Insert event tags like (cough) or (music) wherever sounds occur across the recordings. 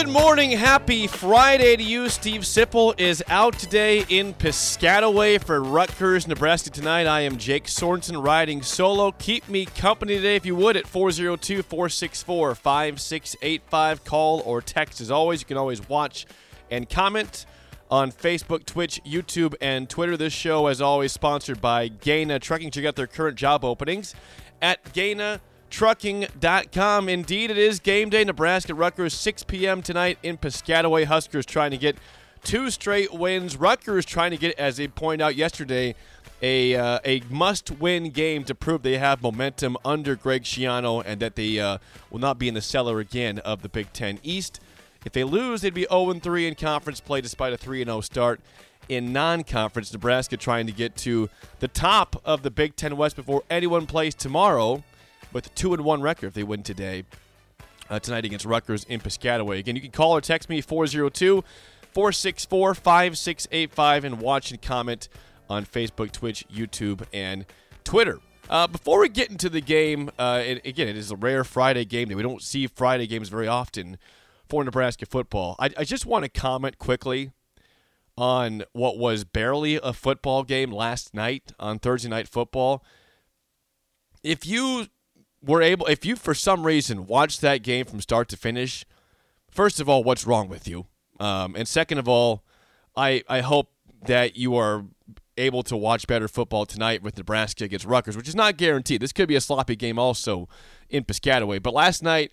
Good morning, happy Friday to you. Steve Sipple is out today in Piscataway for Rutgers, Nebraska tonight. I am Jake Sorensen riding solo. Keep me company today if you would at 402 464 5685. Call or text as always. You can always watch and comment on Facebook, Twitch, YouTube, and Twitter. This show, as always, sponsored by Gana Trucking. Check out their current job openings at Gana trucking.com. Indeed, it is game day. Nebraska Rutgers, 6 p.m. tonight in Piscataway. Huskers trying to get two straight wins. Rutgers trying to get, as they pointed out yesterday, a uh, a must-win game to prove they have momentum under Greg Schiano and that they uh, will not be in the cellar again of the Big Ten East. If they lose, they'd be 0-3 in conference play despite a 3-0 start in non-conference. Nebraska trying to get to the top of the Big Ten West before anyone plays tomorrow with a two and one record if they win today. Uh, tonight against Rutgers in Piscataway. Again, you can call or text me 402 464 5685 and watch and comment on Facebook, Twitch, YouTube, and Twitter. Uh, before we get into the game, uh, it, again, it is a rare Friday game day. We don't see Friday games very often for Nebraska football. I, I just want to comment quickly on what was barely a football game last night on Thursday Night Football. If you were able, if you for some reason watched that game from start to finish, first of all, what's wrong with you? Um, and second of all, I I hope that you are able to watch better football tonight with Nebraska against Rutgers, which is not guaranteed. This could be a sloppy game also in Piscataway. But last night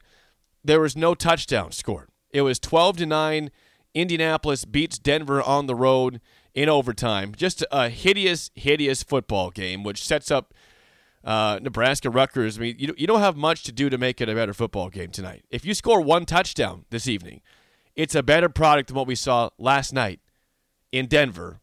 there was no touchdown scored. It was 12 to 9. Indianapolis beats Denver on the road in overtime. Just a hideous, hideous football game, which sets up uh, Nebraska Rutgers. I mean, you, you don't have much to do to make it a better football game tonight. If you score one touchdown this evening, it's a better product than what we saw last night in Denver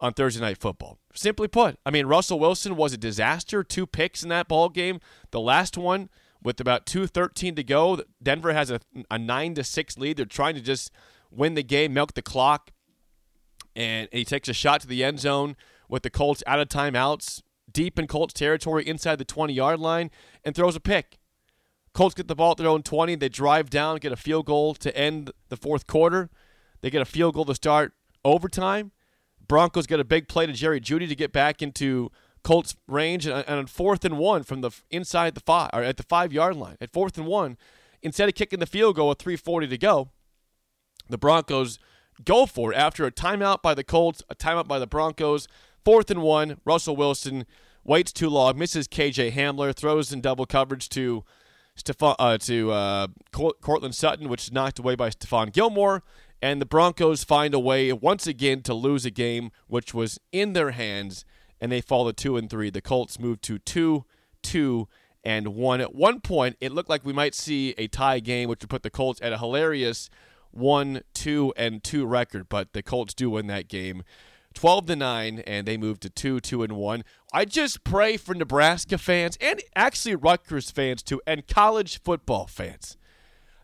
on Thursday Night Football. Simply put, I mean, Russell Wilson was a disaster. Two picks in that ball game. The last one with about 2.13 to go, Denver has a, a 9 to 6 lead. They're trying to just win the game, milk the clock. And he takes a shot to the end zone with the Colts out of timeouts deep in Colts territory inside the 20 yard line and throws a pick. Colts get the ball at their own 20. They drive down, get a field goal to end the fourth quarter. They get a field goal to start overtime. Broncos get a big play to Jerry Jeudy to get back into Colts range and on fourth and one from the inside the five or at the five yard line. At fourth and one, instead of kicking the field goal with 3:40 to go, the Broncos go for it after a timeout by the Colts, a timeout by the Broncos. Fourth and one, Russell Wilson waits too long, misses KJ Hamler, throws in double coverage to Stephon, uh, to uh, Courtland Sutton, which is knocked away by Stephon Gilmore, and the Broncos find a way once again to lose a game which was in their hands, and they fall to two and three. The Colts move to two, two, and one. At one point, it looked like we might see a tie game, which would put the Colts at a hilarious one, two, and two record, but the Colts do win that game 12 to 9 and they moved to 2 2 and 1 i just pray for nebraska fans and actually rutgers fans too and college football fans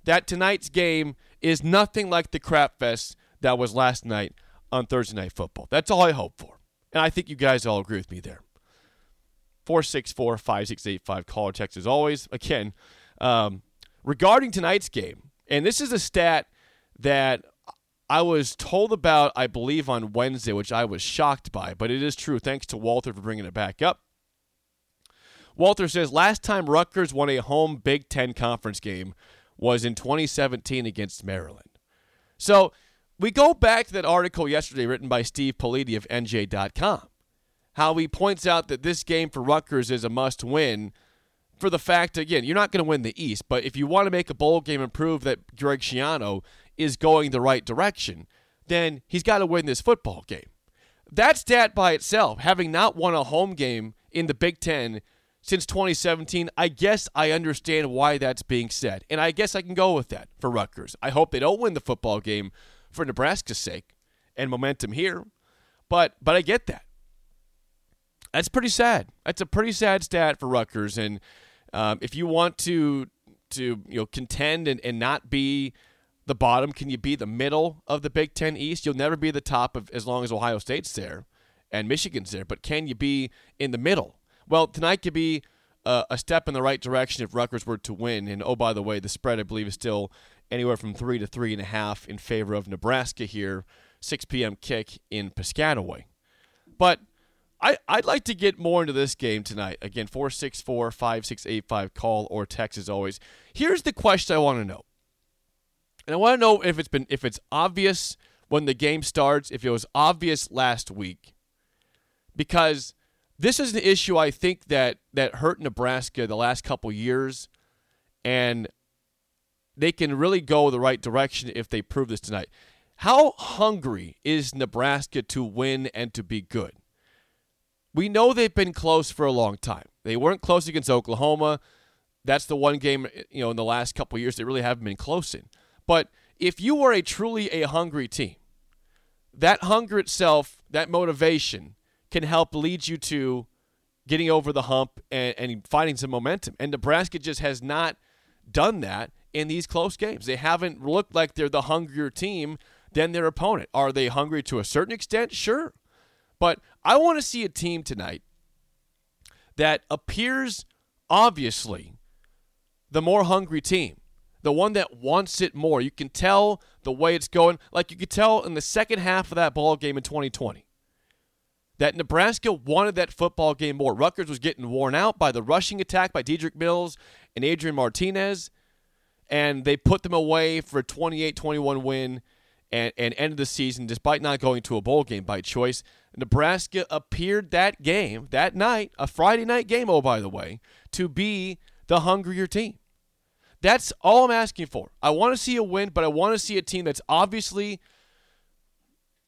that tonight's game is nothing like the crap fest that was last night on thursday night football. That's all i hope for. And i think you guys all agree with me there. 464 5685 call or text as always. Again um, regarding tonight's game and this is a stat that I was told about, I believe, on Wednesday, which I was shocked by, but it is true. Thanks to Walter for bringing it back up. Walter says last time Rutgers won a home Big Ten conference game was in 2017 against Maryland. So we go back to that article yesterday written by Steve Politi of NJ.com, how he points out that this game for Rutgers is a must win for the fact, again, you're not going to win the East, but if you want to make a bowl game and prove that Greg Schiano is going the right direction, then he's got to win this football game. That stat by itself, having not won a home game in the Big Ten since 2017, I guess I understand why that's being said. And I guess I can go with that for Rutgers. I hope they don't win the football game for Nebraska's sake and momentum here. But but I get that. That's pretty sad. That's a pretty sad stat for Rutgers. And um, if you want to to you know contend and, and not be the bottom, can you be the middle of the Big Ten East? You'll never be the top of as long as Ohio State's there and Michigan's there. But can you be in the middle? Well, tonight could be uh, a step in the right direction if Rutgers were to win. And oh, by the way, the spread I believe is still anywhere from three to three and a half in favor of Nebraska here. 6 p.m. kick in Piscataway. But I, I'd like to get more into this game tonight. Again, 464 5685, call or text as always. Here's the question I want to know. And I want to know if it's been if it's obvious when the game starts, if it was obvious last week. Because this is an issue I think that that hurt Nebraska the last couple years and they can really go the right direction if they prove this tonight. How hungry is Nebraska to win and to be good? we know they've been close for a long time. They weren't close against Oklahoma. That's the one game, you know, in the last couple years they really haven't been close in. But if you are a truly a hungry team, that hunger itself, that motivation can help lead you to getting over the hump and, and finding some momentum. And Nebraska just has not done that in these close games. They haven't looked like they're the hungrier team than their opponent. Are they hungry to a certain extent? Sure. But I want to see a team tonight that appears obviously the more hungry team, the one that wants it more. You can tell the way it's going, like you could tell in the second half of that ball game in 2020 that Nebraska wanted that football game more. Rutgers was getting worn out by the rushing attack by Dedrick Mills and Adrian Martinez, and they put them away for a 28 21 win and, and ended the season despite not going to a bowl game by choice. Nebraska appeared that game, that night, a Friday night game, oh, by the way, to be the hungrier team. That's all I'm asking for. I want to see a win, but I want to see a team that's obviously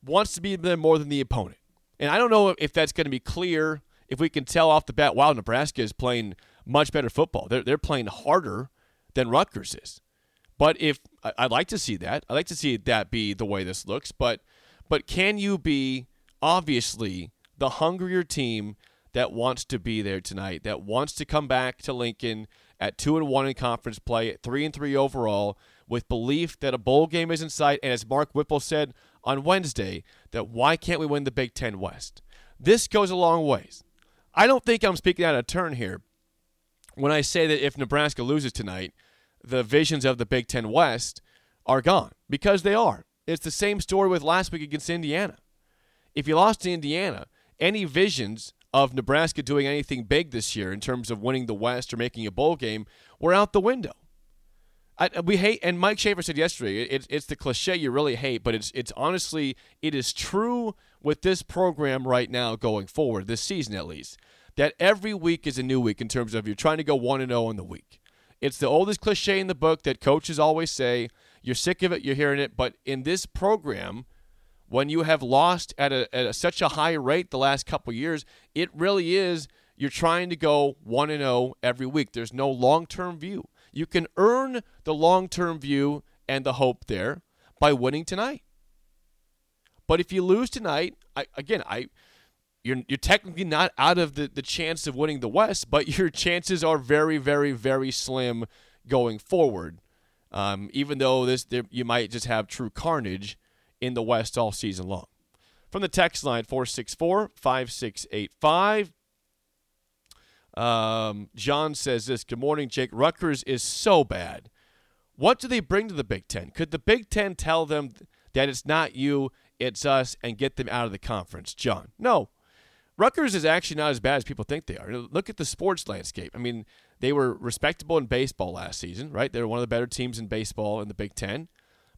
wants to be there more than the opponent. And I don't know if that's going to be clear, if we can tell off the bat, wow, Nebraska is playing much better football. They're, they're playing harder than Rutgers is. But if I'd like to see that, I'd like to see that be the way this looks. But but can you be obviously the hungrier team that wants to be there tonight, that wants to come back to Lincoln at two and one in conference play, at three and three overall, with belief that a bowl game is in sight, and as Mark Whipple said on Wednesday, that why can't we win the Big Ten West? This goes a long ways. I don't think I'm speaking out of turn here when I say that if Nebraska loses tonight, the visions of the Big Ten West are gone because they are. It's the same story with last week against Indiana if you lost to Indiana, any visions of Nebraska doing anything big this year in terms of winning the West or making a bowl game were out the window. I, we hate, and Mike Schaefer said yesterday, it, it's the cliche you really hate, but it's it's honestly it is true with this program right now going forward, this season at least, that every week is a new week in terms of you're trying to go one and zero oh in the week. It's the oldest cliche in the book that coaches always say. You're sick of it, you're hearing it, but in this program, when you have lost at, a, at a, such a high rate the last couple years, it really is you're trying to go 1 and 0 every week. There's no long-term view. You can earn the long-term view and the hope there by winning tonight. But if you lose tonight, I, again, I you're you're technically not out of the, the chance of winning the West, but (laughs) your chances are very, very, very slim going forward. Um, even though this there, you might just have true carnage in the West all season long. From the text line 464 5685. Um, John says this Good morning, Jake. Rutgers is so bad. What do they bring to the Big Ten? Could the Big Ten tell them that it's not you, it's us, and get them out of the conference? John, no. Rutgers is actually not as bad as people think they are. Look at the sports landscape. I mean, they were respectable in baseball last season, right? They were one of the better teams in baseball in the Big Ten.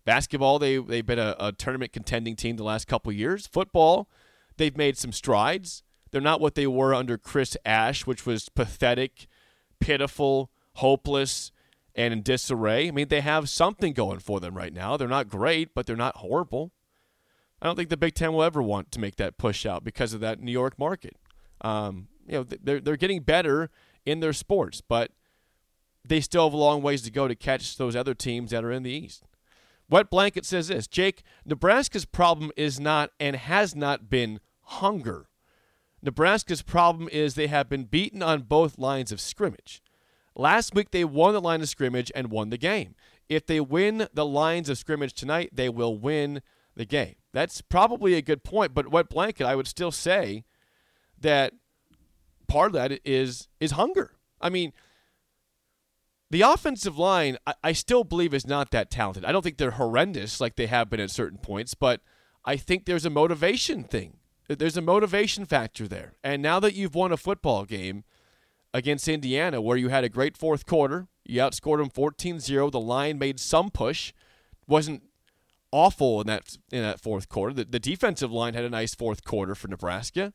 Basketball, they, they've been a, a tournament contending team the last couple years. Football, they've made some strides. They're not what they were under Chris Ash, which was pathetic, pitiful, hopeless, and in disarray. I mean, they have something going for them right now. They're not great, but they're not horrible. I don't think the Big Ten will ever want to make that push out because of that New York market. Um, you know, they're they're getting better in their sports, but they still have a long ways to go to catch those other teams that are in the East. Wet Blanket says this Jake, Nebraska's problem is not and has not been hunger. Nebraska's problem is they have been beaten on both lines of scrimmage. Last week, they won the line of scrimmage and won the game. If they win the lines of scrimmage tonight, they will win the game. That's probably a good point. But Wet Blanket, I would still say that part of that is is hunger. I mean, the offensive line, I, I still believe is not that talented. I don't think they're horrendous like they have been at certain points, but I think there's a motivation thing. There's a motivation factor there. And now that you've won a football game against Indiana where you had a great fourth quarter, you outscored them 14-0, the line made some push, wasn't awful in that in that fourth quarter. The, the defensive line had a nice fourth quarter for Nebraska.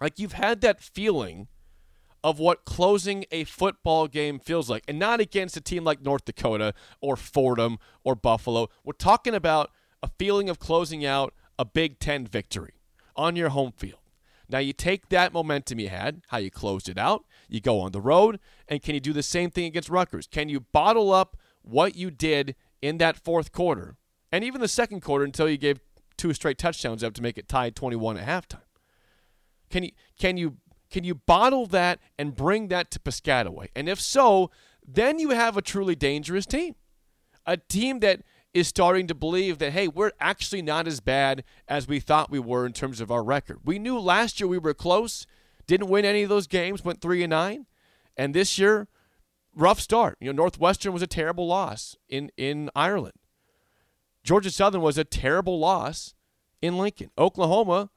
Like you've had that feeling of what closing a football game feels like, and not against a team like North Dakota or Fordham or Buffalo. We're talking about a feeling of closing out a Big Ten victory on your home field. Now you take that momentum you had, how you closed it out, you go on the road, and can you do the same thing against Rutgers? Can you bottle up what you did in that fourth quarter and even the second quarter until you gave two straight touchdowns up to make it tied 21 at halftime. Can you can you can you bottle that and bring that to Piscataway? And if so, then you have a truly dangerous team. A team that is starting to believe that hey, we're actually not as bad as we thought we were in terms of our record. We knew last year we were close, didn't win any of those games, went 3 and 9, and this year rough start. You know, Northwestern was a terrible loss in in Ireland. Georgia Southern was a terrible loss in Lincoln. Oklahoma,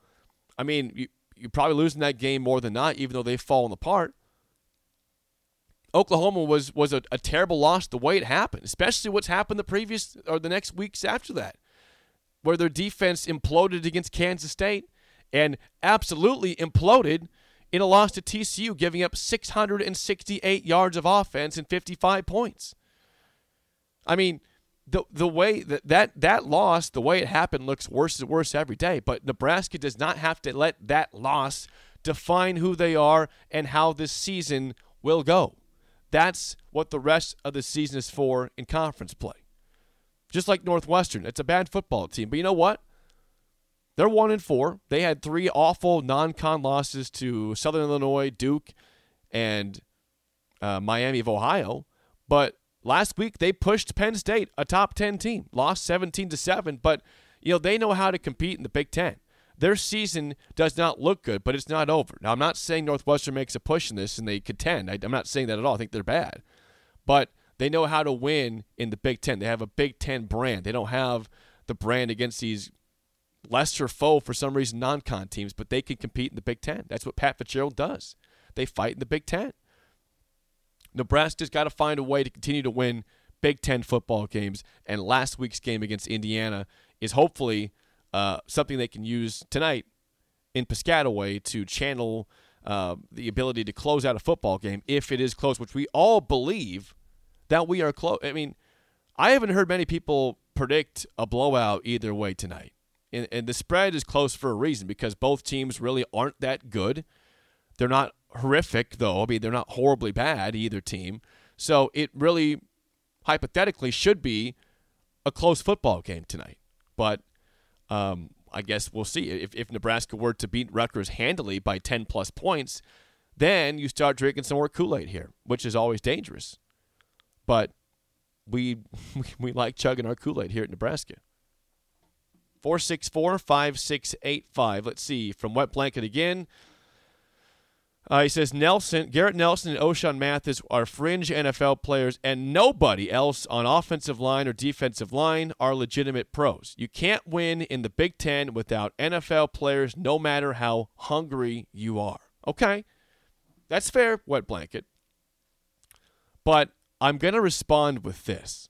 I mean, you, you're probably losing that game more than not, even though they've fallen apart. Oklahoma was was a, a terrible loss the way it happened, especially what's happened the previous or the next weeks after that, where their defense imploded against Kansas State and absolutely imploded in a loss to TCU, giving up 668 yards of offense and 55 points. I mean, the the way that, that that loss, the way it happened, looks worse and worse every day. But Nebraska does not have to let that loss define who they are and how this season will go. That's what the rest of the season is for in conference play. Just like Northwestern, it's a bad football team, but you know what? They're one and four. They had three awful non-con losses to Southern Illinois, Duke, and uh, Miami of Ohio, but Last week they pushed Penn State, a top 10 team, lost 17 to 7, but you know they know how to compete in the Big 10. Their season does not look good, but it's not over. Now I'm not saying Northwestern makes a push in this and they contend. I, I'm not saying that at all. I think they're bad. But they know how to win in the Big 10. They have a Big 10 brand. They don't have the brand against these lesser foe for some reason non-con teams, but they can compete in the Big 10. That's what Pat Fitzgerald does. They fight in the Big 10. Nebraska's got to find a way to continue to win Big Ten football games, and last week's game against Indiana is hopefully uh, something they can use tonight in Piscataway to channel uh, the ability to close out a football game if it is close, which we all believe that we are close. I mean, I haven't heard many people predict a blowout either way tonight. And, and the spread is close for a reason because both teams really aren't that good. They're not horrific, though. I mean, they're not horribly bad, either team. So it really, hypothetically, should be a close football game tonight. But um, I guess we'll see. If, if Nebraska were to beat Rutgers handily by 10 plus points, then you start drinking some more Kool Aid here, which is always dangerous. But we, (laughs) we like chugging our Kool Aid here at Nebraska. 464 5685. Let's see. From Wet Blanket again. Uh, he says Nelson, Garrett Nelson, and Ochaun Mathis are fringe NFL players, and nobody else on offensive line or defensive line are legitimate pros. You can't win in the Big Ten without NFL players, no matter how hungry you are. Okay, that's fair, wet blanket. But I'm going to respond with this.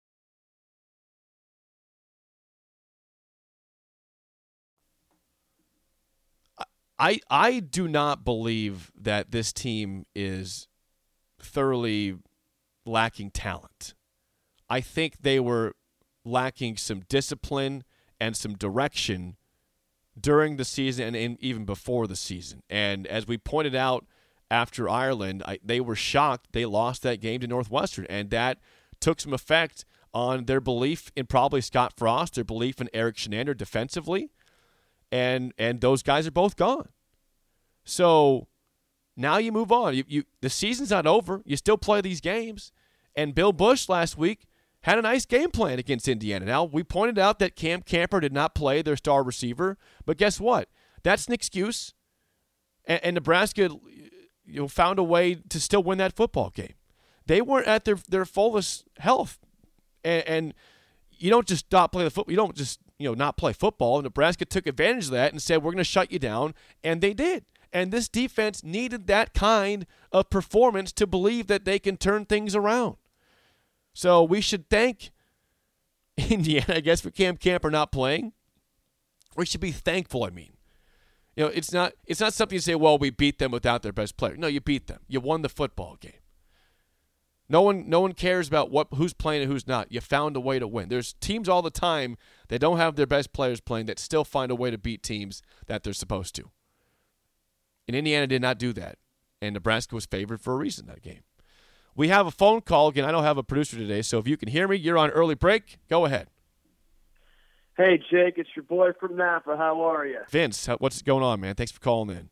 I I do not believe that this team is thoroughly lacking talent. I think they were lacking some discipline and some direction during the season and even before the season. And as we pointed out after Ireland, I, they were shocked they lost that game to Northwestern, and that took some effect on their belief in probably Scott Frost, their belief in Erik Chinander defensively and and those guys are both gone. So now you move on. You, you the season's not over. You still play these games. And Bill Busch last week had a nice game plan against Indiana. Now we pointed out that Cam Camper did not play their star receiver, but guess what? That's an excuse. And, and Nebraska you know, found a way to still win that football game. They weren't at their their fullest health, and, and you don't just stop playing the football. You don't just you know not play football. Nebraska took advantage of that and said we're going to shut you down, and they did. And this defense needed that kind of performance to believe that they can turn things around. So we should thank (laughs) Indiana, I guess, for Cam Camper not playing. We should be thankful. I mean, you know, it's not it's not something you say. Well, we beat them without their best player. No, you beat them. You won the football game. No one, no one cares about what who's playing and who's not. You found a way to win. There's teams all the time that don't have their best players playing that still find a way to beat teams that they're supposed to. And Indiana did not do that, and Nebraska was favored for a reason that game. We have a phone call again. I don't have a producer today, so if you can hear me, you're on early break. Go ahead. Hey Jake, it's your boy from Napa. How are you? Vince, what's going on, man? Thanks for calling in.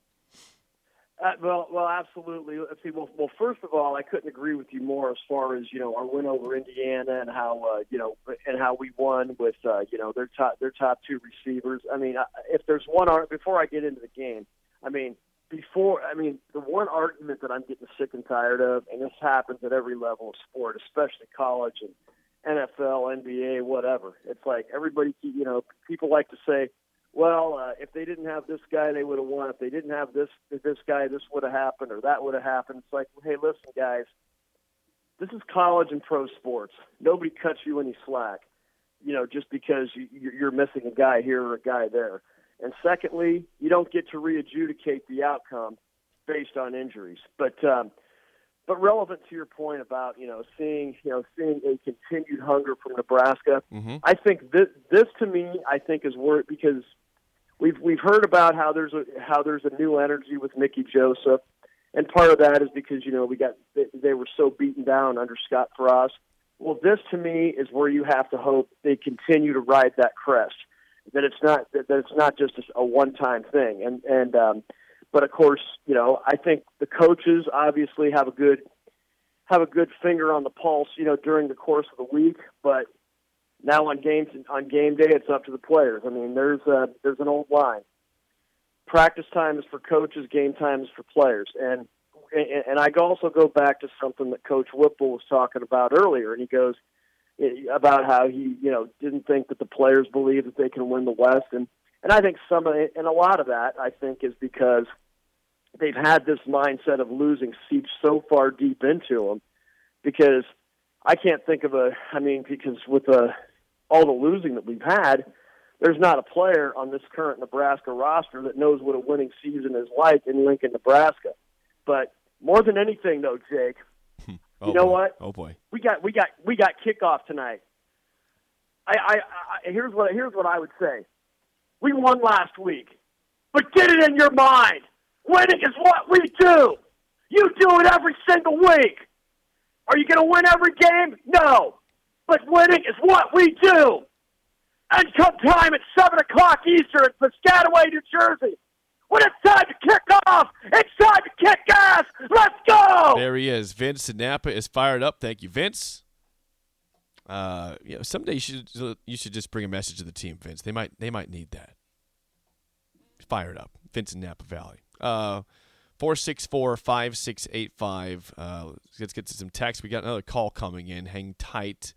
Uh, well, well, absolutely. Let's see. Well, well, first of all, I couldn't agree with you more as far as you know our win over Indiana and how uh, you know and how we won with uh, you know their top their top two receivers. I mean, if there's one art before I get into the game, I mean, before I mean the one argument that I'm getting sick and tired of, and this happens at every level of sport, especially college and NFL, NBA, whatever. It's like everybody, you know, people like to say well, uh, if they didn't have this guy, they would have won. If they didn't have this this guy, this would have happened or that would have happened. It's like, hey, listen, guys, this is college and pro sports. Nobody cuts you any slack, you know, just because you, you're missing a guy here or a guy there. And secondly, you don't get to re-adjudicate the outcome based on injuries. But um, but relevant to your point about you know seeing you know seeing a continued hunger from Nebraska, mm-hmm. I think this this to me I think is worth because we've we've heard about how there's a how there's a new energy with Mickey Joseph, and part of that is because you know we got they, they were so beaten down under Scott Frost. Well, this to me is where you have to hope they continue to ride that crest. That it's not that, it's not just a one time thing. And and um, but of course, you know I think the coaches obviously have a good have a good finger on the pulse, you know, during the course of the week. But now on games on game day, it's up to the players. I mean, there's a, there's an old line: practice time is for coaches, game time is for players. And and, I also go back to something that Coach Whipple was talking about earlier, and he goes eh, about how he, you know, didn't think that the players believe that they can win the West, and and I think some of it, and a lot of that, I think, is because they've had this mindset of losing seep so far deep into them. Because I can't think of a, I mean, because with the all the losing that we've had, there's not a player on this current Nebraska roster that knows what a winning season is like in Lincoln, Nebraska. But more than anything, though, Jake, hmm. oh you know boy. what? Oh boy. We got we got we got kickoff tonight. I, I, I here's what here's what I would say. We won last week, but get it in your mind. Winning is what we do. You do it every single week. Are you going to win every game? No, but winning is what we do. And come time at seven o'clock Eastern at Piscataway, New Jersey. When it's time to kick off, it's time to kick ass. Let's go. There he is. Vince in Napa is fired up. Thank you, Vince. Uh, you know, someday you should you should just bring a message to the team, Vince. They might they might need that. Fired up, Vince in Napa Valley. Uh, four six four five six eight five. Uh, let's get to some text. We got another call coming in. Hang tight.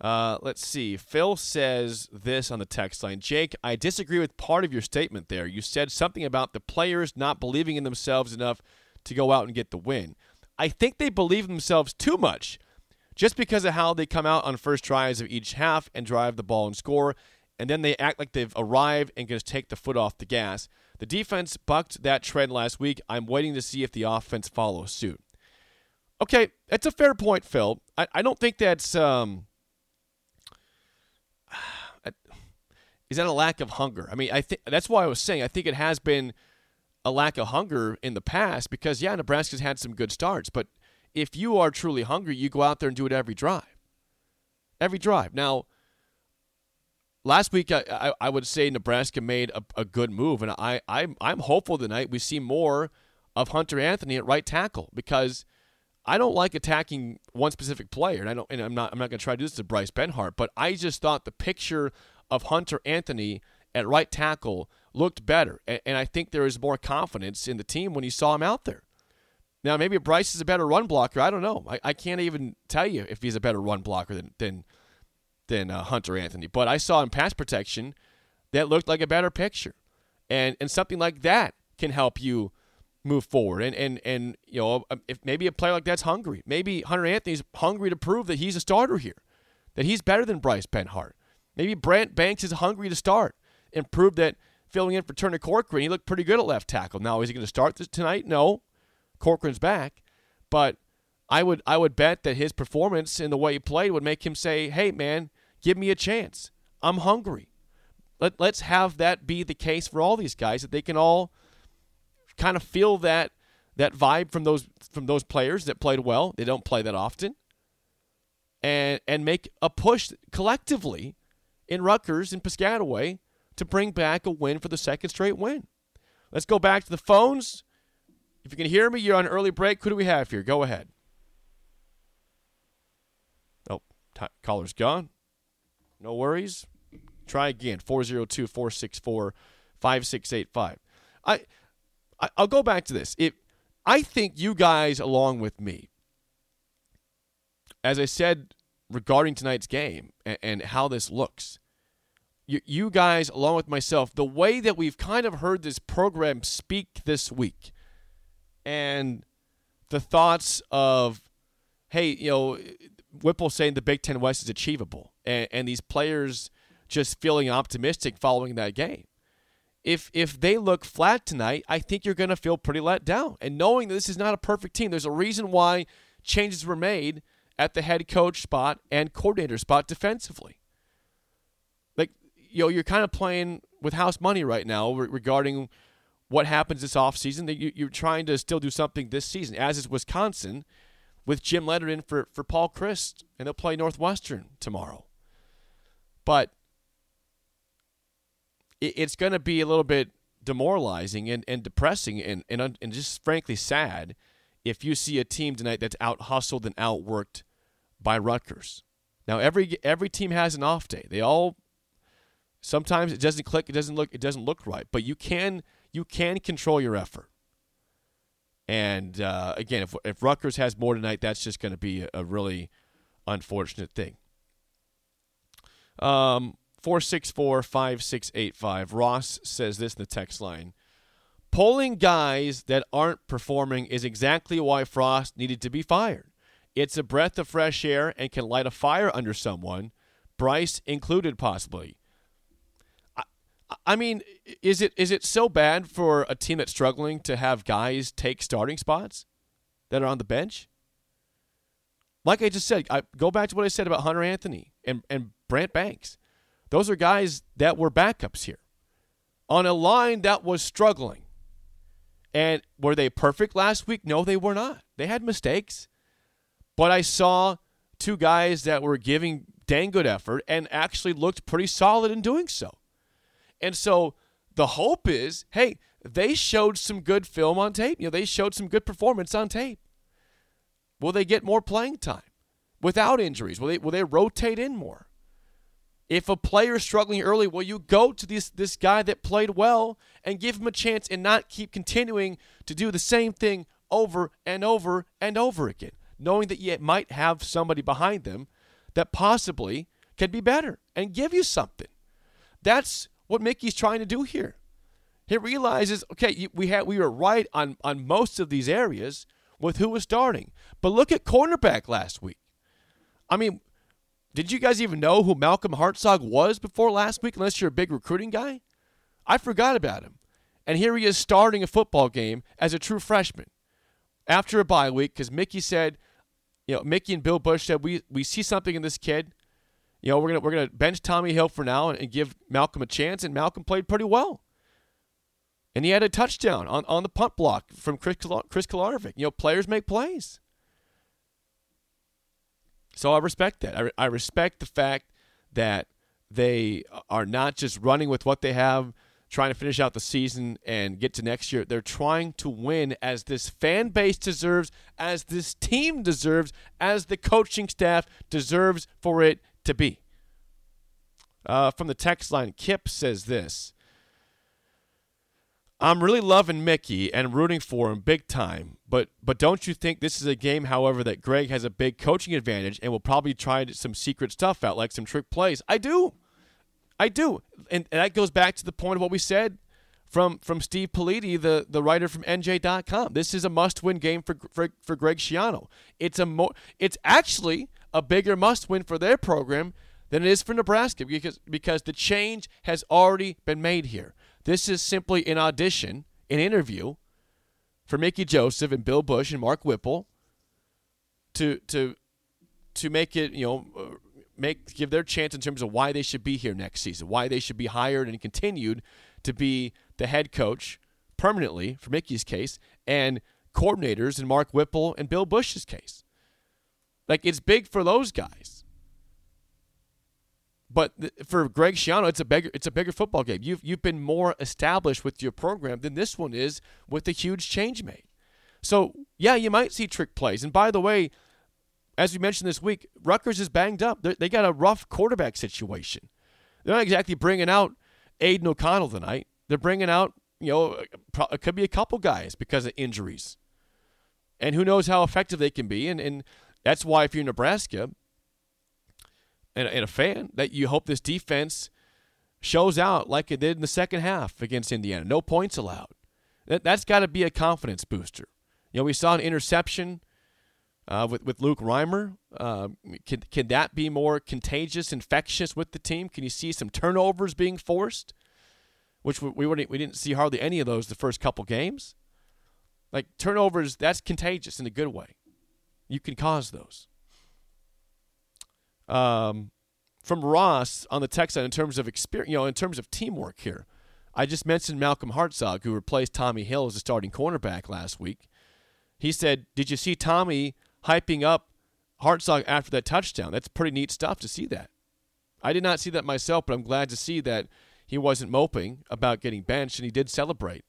Uh, let's see. Phil says this on the text line. Jake, I disagree with part of your statement there. You said something about the players not believing in themselves enough to go out and get the win. I think they believe themselves too much just because of how they come out on first tries of each half and drive the ball and score, and then they act like they've arrived and can just take the foot off the gas. The defense bucked that trend last week. I'm waiting to see if the offense follows suit. Okay, that's a fair point, Phil. I, I don't think that's um, is that a lack of hunger? I mean, I think that's why I was saying I think it has been a lack of hunger in the past because yeah, Nebraska's had some good starts, but if you are truly hungry, you go out there and do it every drive. Every drive. Now, last week I, I, I would say Nebraska made a, a good move, and I, I'm, I'm hopeful tonight we see more of Hunter Anthony at right tackle because I don't like attacking one specific player, and I don't, and I'm not, I'm not going to try to do this to Bryce Benhart, but I just thought the picture of Hunter Anthony at right tackle looked better, and, and I think there is more confidence in the team when you saw him out there. Now, maybe Bryce is a better run blocker. I don't know. I, I can't even tell you if he's a better run blocker than than than uh, Hunter Anthony. But I saw in pass protection that looked like a better picture, and and something like that can help you move forward. And and and you know, um, if maybe a player like that's hungry, maybe Hunter Anthony's hungry to prove that he's a starter here, that he's better than Bryce Benhart. Maybe Brant Banks is hungry to start and prove that filling in for Turner Corcoran, he looked pretty good at left tackle. Now, is he going to start tonight? No. Corcoran's back, but I would I would bet that his performance in the way he played would make him say, "Hey, man, give me a chance. I'm hungry." Let let's have that be the case for all these guys that they can all kind of feel that that vibe from those from those players that played well. They don't play that often, and and make a push collectively in Rutgers and Piscataway to bring back a win for the second straight win. Let's go back to the phones. If you can hear me, you're on early break. Who do we have here? Go ahead. Oh, t- caller's gone. No worries. Try again. 402 464 5685. I, I'll go back to this. If I think you guys, along with me, as I said regarding tonight's game and, and how this looks, you, you guys, along with myself, the way that we've kind of heard this program speak this week, and the thoughts of, hey, you know, Whipple saying the Big Ten West is achievable, and, and these players just feeling optimistic following that game. If if they look flat tonight, I think you're going to feel pretty let down. And knowing that this is not a perfect team, there's a reason why changes were made at the head coach spot and coordinator spot defensively. Like you know, you're kind of playing with house money right now regarding what happens this offseason. That you, you're trying to still do something this season, as is Wisconsin, with Jim Leonhard in for for Paul Chryst, and they'll play Northwestern tomorrow. But it, it's going to be a little bit demoralizing and, and depressing and, and and just frankly sad if you see a team tonight that's out hustled and outworked by Rutgers. Now every every team has an off day. They all sometimes it doesn't click, it doesn't look it doesn't look right, but you can you can control your effort. And uh, again, if if Rutgers has more tonight, that's just going to be a, a, really unfortunate thing. Um, four six four five six eight five. Ross says this in the text line. Pulling guys that aren't performing is exactly why Frost needed to be fired. It's a breath of fresh air and can light a fire under someone, Bryce included, possibly. I, I mean, is it is it so bad for a team that's struggling to have guys take starting spots that are on the bench? Like I just said, I go back to what I said about Hunter Anthony and, and Brant Banks. Those are guys that were backups here on a line that was struggling. And were they perfect last week? No, they were not. They had mistakes. But I saw two guys that were giving dang good effort and actually looked pretty solid in doing so. And so the hope is hey, they showed some good film on tape. You know, they showed some good performance on tape. Will they get more playing time without injuries? Will they, will they rotate in more? If a player is struggling early, will you go to this this guy that played well and give him a chance and not keep continuing to do the same thing over and over and over again, knowing that you might have somebody behind them that possibly can be better and give you something. That's what Mickey's trying to do here. He realizes, okay, we had we were right on on most of these areas with who was starting, but look at cornerback last week. I mean, did you guys even know who Malcolm Hartzog was before last week, unless you're a big recruiting guy? I forgot about him. And here he is starting a football game as a true freshman after a bye week because Mickey said, you know, Mickey and Bill Busch said, we, we see something in this kid. You know, we're gonna we're gonna bench Tommy Hill for now and, and give Malcolm a chance, and Malcolm played pretty well. And he had a touchdown on, on the punt block from Chris Chris. You know, players make plays. So I respect that. I, I respect the fact that they are not just running with what they have, trying to finish out the season and get to next year. They're trying to win as this fan base deserves, as this team deserves, as the coaching staff deserves for it to be. Uh, from the text line, Kip says this I'm really loving Mickey and rooting for him big time. But but don't you think this is a game, however, that Greg has a big coaching advantage and will probably try some secret stuff out, like some trick plays? I do, I do, and, and that goes back to the point of what we said from from Steve Politi, the the writer from NJ.com. This is a must-win game for for, for Greg Schiano. It's a mo- it's actually a bigger must-win for their program than it is for Nebraska because because the change has already been made here. This is simply an audition, an interview for Mickey Joseph and Bill Busch and Mark Whipple to to to make it, you know, make give their chance in terms of why they should be here next season, why they should be hired and continued to be the head coach permanently for Mickey's case and coordinators in Mark Whipple and Bill Busch's case. Like it's big for those guys. But for Greg Schiano, it's a bigger it's a bigger football game. You've you've been more established with your program than this one is with the huge change made. So yeah, you might see trick plays. And by the way, as we mentioned this week, Rutgers is banged up. They're, they got a rough quarterback situation. They're not exactly bringing out Aidan O'Connell tonight. They're bringing out you know it could be a couple guys because of injuries, and who knows how effective they can be. And and that's why if you're Nebraska, and, and a fan that you hope this defense shows out like it did in the second half against Indiana. No points allowed. That, that's got to be a confidence booster. You know, we saw an interception uh, with, with Luke Reimer. Uh, can, can that be more contagious, infectious with the team? Can you see some turnovers being forced? Which we, we, we didn't see hardly any of those the first couple games. Like turnovers, that's contagious in a good way. You can cause those um, from Ross on the text side in terms of experience, you know, in terms of teamwork here. I just mentioned Malcolm Hartzog, who replaced Tommy Hill as a starting cornerback last week. He said, "Did you see Tommy hyping up Hartzog after that touchdown? That's pretty neat stuff to see that." I did not see that myself, but I'm glad to see that he wasn't moping about getting benched, and he did celebrate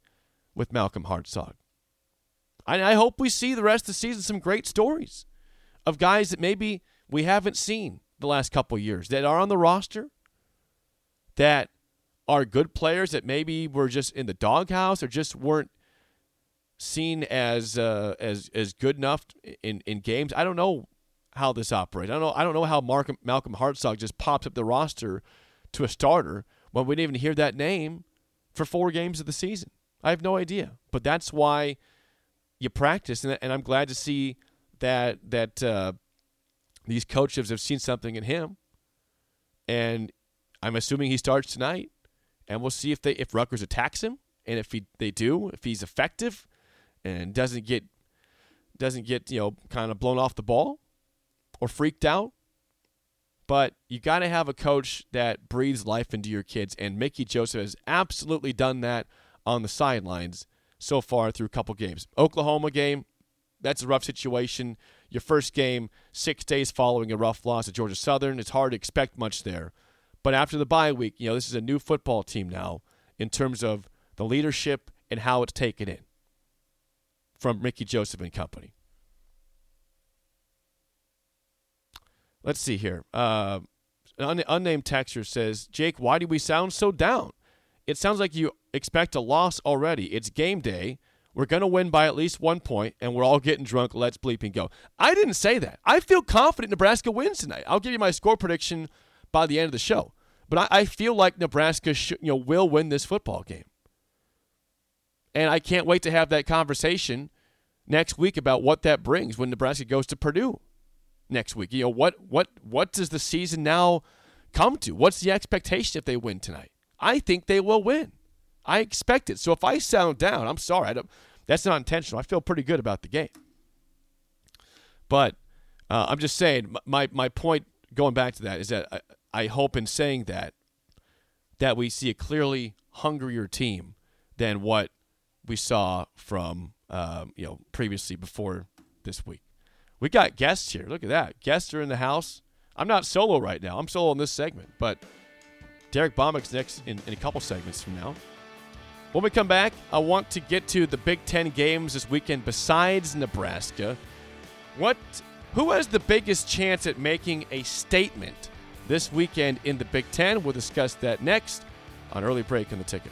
with Malcolm Hartzog. I, I hope we see the rest of the season some great stories of guys that maybe we haven't seen the last couple years that are on the roster that are good players that maybe were just in the doghouse or just weren't seen as uh, as as good enough in in games. I don't know how this operates. I don't know. I don't know how Mark, Malcolm Hartzog just pops up the roster to a starter when we didn't even hear that name for four games of the season. I have no idea. But that's why you practice, and, and I'm glad to see that that uh, these coaches have seen something in him, and I'm assuming he starts tonight, and we'll see if they if Rutgers attacks him, and if he they do, if he's effective, and doesn't get doesn't get you know kind of blown off the ball or freaked out. But you got to have a coach that breathes life into your kids, and Mickey Joseph has absolutely done that on the sidelines so far through a couple games. Oklahoma game, that's a rough situation. Your first game, six days following a rough loss at Georgia Southern, it's hard to expect much there. But after the bye week, you know, this is a new football team now in terms of the leadership and how it's taken in from Mickey Joseph and company. Let's see here. Uh, an unnamed texter says, Jake, why do we sound so down? It sounds like you expect a loss already. It's game day. We're going to win by at least one point, and we're all getting drunk. Let's bleeping go. I didn't say that. I feel confident Nebraska wins tonight. I'll give you my score prediction by the end of the show. But I, I feel like Nebraska you know, will win this football game. And I can't wait to have that conversation next week about what that brings when Nebraska goes to Purdue next week. You know, what what what does the season now come to? What's the expectation if they win tonight? I think they will win. I expect it. So if I sound down, I'm sorry. That's not intentional. I feel pretty good about the game. But uh, I'm just saying, my, my point going back to that is that I, I hope in saying that, that we see a clearly hungrier team than what we saw from um, you know previously before this week. We got guests here. Look at that. Guests are in the house. I'm not solo right now. I'm solo in this segment, but Derek Bombeck's next in, in a couple segments from now. When we come back, I want to get to the Big Ten games this weekend besides Nebraska. What who has the biggest chance at making a statement this weekend in the Big Ten? We'll discuss that next on early break in the ticket.